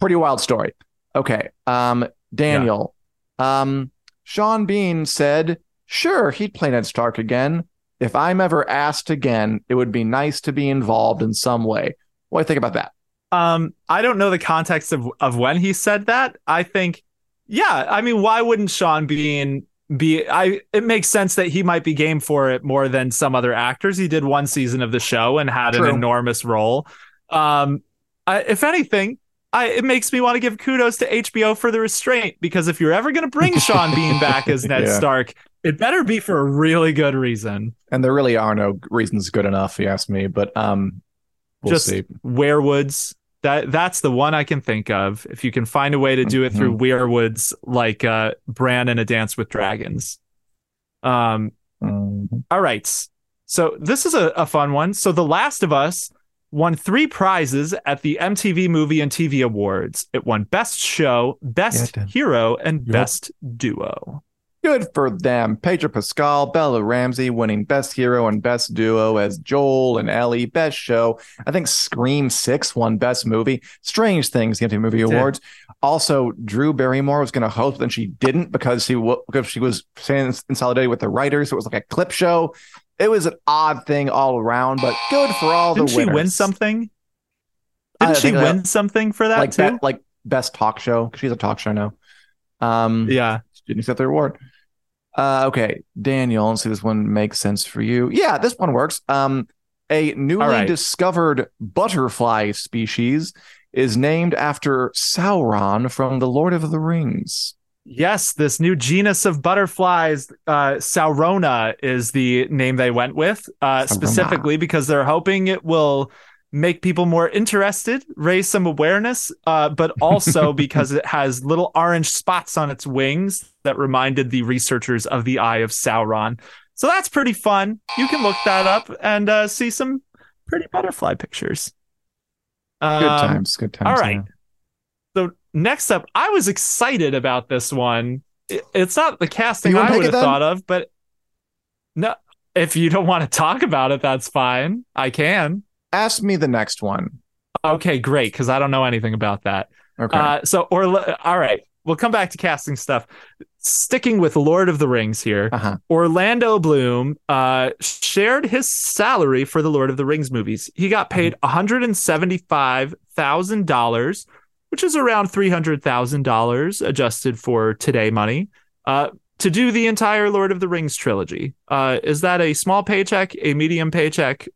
pretty wild story. Okay. Um, Daniel. Um, Sean Bean said, sure, he'd play Ned Stark again. If I'm ever asked again, it would be nice to be involved in some way. What do you think about that? Um, I don't know the context of of when he said that. I think, yeah. I mean, why wouldn't Sean Bean be? I it makes sense that he might be game for it more than some other actors. He did one season of the show and had True. an enormous role. Um, I, if anything. I, it makes me want to give kudos to HBO for the restraint because if you're ever going to bring Sean [laughs] Bean back as Ned Yeah. Stark, it better be for a really good reason. And there really are no reasons good enough, if you ask me. But um, we'll Just see. Weirwoods. That that's the one I can think of. If you can find a way to do it through Weirwoods, like uh, Bran and a Dance with Dragons. Um. Mhm. All right. So this is a, a fun one. So The Last of Us won three prizes at the MTV Movie and TV Awards. It won Best Show, Best Yeah. Hero, and Yep. Best Duo. Good for them. Pedro Pascal, Bella Ramsey winning Best Hero and Best Duo as Joel and Ellie. Best Show. I think Scream 6 won Best Movie. Strange things, the MTV Movie did. Awards. Also, Drew Barrymore was going to host, but then she didn't because she, wa- because she was in in solidarity with the writers. So it was like a clip show. It was an odd thing all around, but good for all Didn't the she win something? Didn't she think that- win something for that like too? like Best Talk show. She's a talk show now. Um, yeah. didn't accept the reward. Uh, okay, Daniel, let's see if this one makes sense for you. Yeah, this one works. Um, a newly right. discovered butterfly species is named after Sauron from The Lord of the Rings. Yes, this new genus of butterflies, uh, Saurona, is the name they went with, uh, specifically because they're hoping it will make people more interested, raise some awareness, uh, but [laughs] also because it has little orange spots on its wings that reminded the researchers of the Eye of Sauron. So that's pretty fun. You can look that up and uh, see some pretty butterfly pictures. Good Um, times, good times. all right. so next up, I was excited about this one. It's not the casting I would have thought of, but no, if you don't want to talk about it, that's fine. I can. Ask me the next one. Okay, great, because I don't know anything about that. Okay. Uh, so, or all right, we'll come back to casting stuff. Sticking with Lord of the Rings here, Uh-huh. Orlando Bloom uh, shared his salary for the Lord of the Rings movies. He got paid Mm-hmm. one hundred and seventy-five thousand dollars, which is around three hundred thousand dollars adjusted for today money, uh, to do the entire Lord of the Rings trilogy. Uh, is that a small paycheck, a medium paycheck?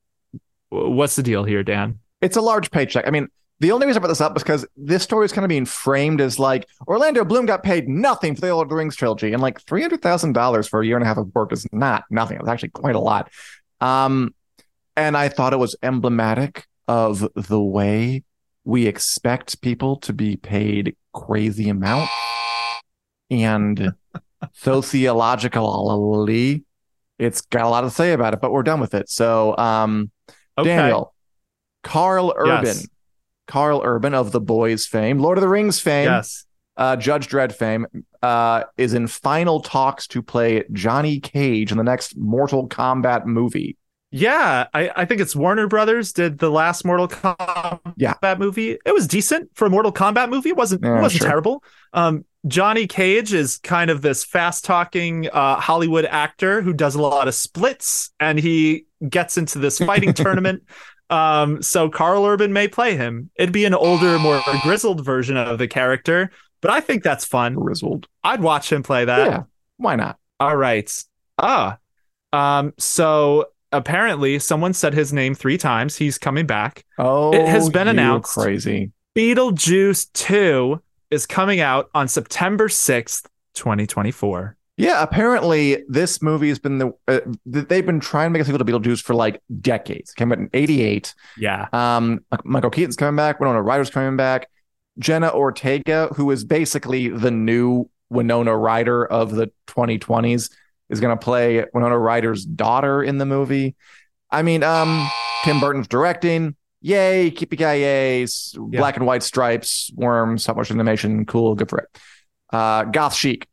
What's the deal here, Dan? It's a large paycheck. I mean, the only reason I brought this up is because this story is kind of being framed as like Orlando Bloom got paid nothing for the Lord of the Rings trilogy, and like three hundred thousand dollars for a year and a half of work is not nothing. It's actually quite a lot. Um, and I thought it was emblematic of the way we expect people to be paid crazy amount and [laughs] sociologically, it's got a lot to say about it. But we're done with it. So, um, Okay. Daniel, Karl Urban. Yes. Karl Urban of The Boys fame, Lord of the Rings fame, Yes. uh, Judge Dredd fame, uh, is in final talks to play Johnny Cage in the next Mortal Kombat movie. Yeah, I, I think it's Warner Brothers did the last Mortal Kombat Yeah. movie. It was decent for a Mortal Kombat movie. It wasn't Yeah, it wasn't sure. terrible. Um, Johnny Cage is kind of this fast talking uh, Hollywood actor who does a lot of splits, and he gets into this fighting [laughs] tournament. Um, so Karl Urban may play him. It'd be an older, more [gasps] grizzled version of the character, but I think that's fun. Grizzled. I'd watch him play that. yeah, why not? All right. Ah. Um, so apparently someone said his name three times. He's coming back. Oh, It has been announced. Crazy. Beetlejuice 2 is coming out on September 6th, 2024. Yeah, apparently this movie has been the uh, they've been trying to make a sequel to Beetlejuice for like decades. Came out in '88. Yeah. Um, Michael Keaton's coming back. Winona Ryder's coming back. Jenna Ortega, who is basically the new Winona Ryder of the 2020s, is going to play Winona Ryder's daughter in the movie. I mean, um, Tim Burton's directing. Yay, yay. S- Black and white stripes, worms, stop motion animation, cool, good for it. Uh, goth chic.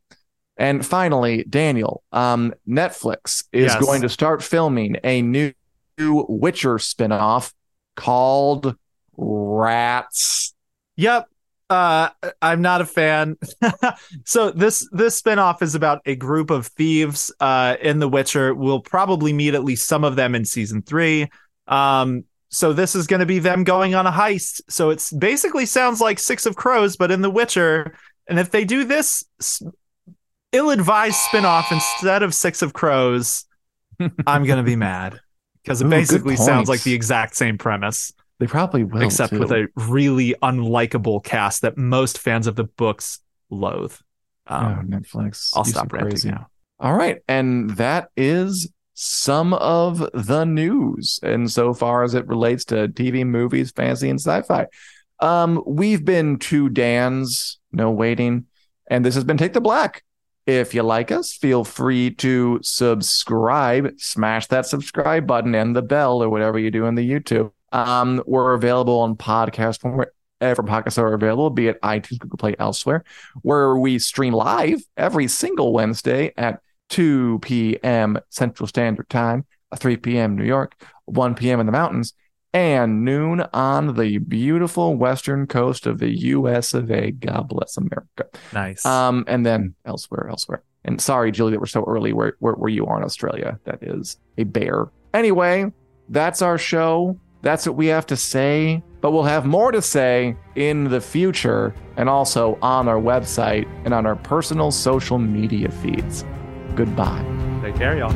And finally, Daniel, um, Netflix is Yes. going to start filming a new Witcher spinoff called Rats. Yep. Uh, I'm not a fan. [laughs] so this this spinoff is about a group of thieves uh, in The Witcher. We'll probably meet at least some of them in season three. Um, so this is going to be them going on a heist. So it's basically sounds like Six of Crows, but in The Witcher. And if they do this ill-advised spinoff instead of Six of Crows, [laughs] I'm going to be mad because it Ooh, basically sounds like the exact same premise, They probably will, except too. with a really unlikable cast that most fans of the books loathe. oh, Um, Netflix. I'll stop so ranting crazy. now. All right, and that is some of the news and so far as it relates to TV, movies, fantasy, and sci-fi. Um, we've been to Dans, no waiting, and this has been Take the Black. If you like us, feel free to subscribe, smash that subscribe button and the bell or whatever you do in the YouTube. Um, we're available on podcast form wherever podcasts are available, be it iTunes, Google Play, elsewhere, where we stream live every single Wednesday at 2 p.m. Central Standard Time, 3 p.m. New York, 1 p.m. in the mountains, and noon on the beautiful western coast of the U.S. of A. God bless America. Nice. Um, and then elsewhere, elsewhere. And sorry, Julie, that we're so early where, where, where you are in Australia. That is a bear. Anyway, that's our show. That's what we have to say. But we'll have more to say in the future and also on our website and on our personal social media feeds. Goodbye. Take care, y'all.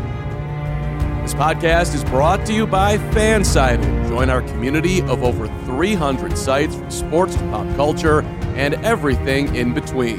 This podcast is brought to you by Fansided. Join our community of over 300 sites from sports to pop culture and everything in between.